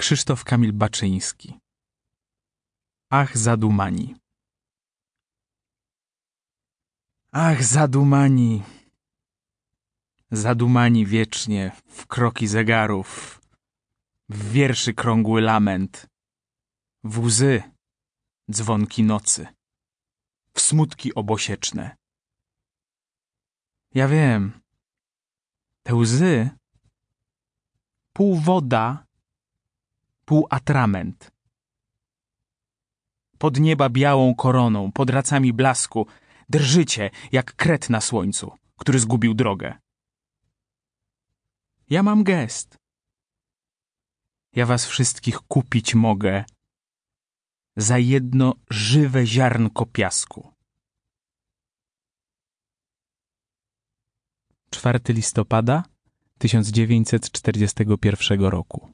Krzysztof Kamil Baczyński. Ach, zadumani. Ach, zadumani. Zadumani wiecznie w kroki zegarów W wierszy krągły lament W łzy dzwonki nocy W smutki obosieczne. Ja wiem Te łzy Pół woda pół atrament. Pod nieba białą koroną, pod racami blasku, drżycie jak kret na słońcu, który zgubił drogę. Ja mam gest. Ja was wszystkich kupić mogę za jedno żywe ziarnko piasku. 4 listopada 1941 roku.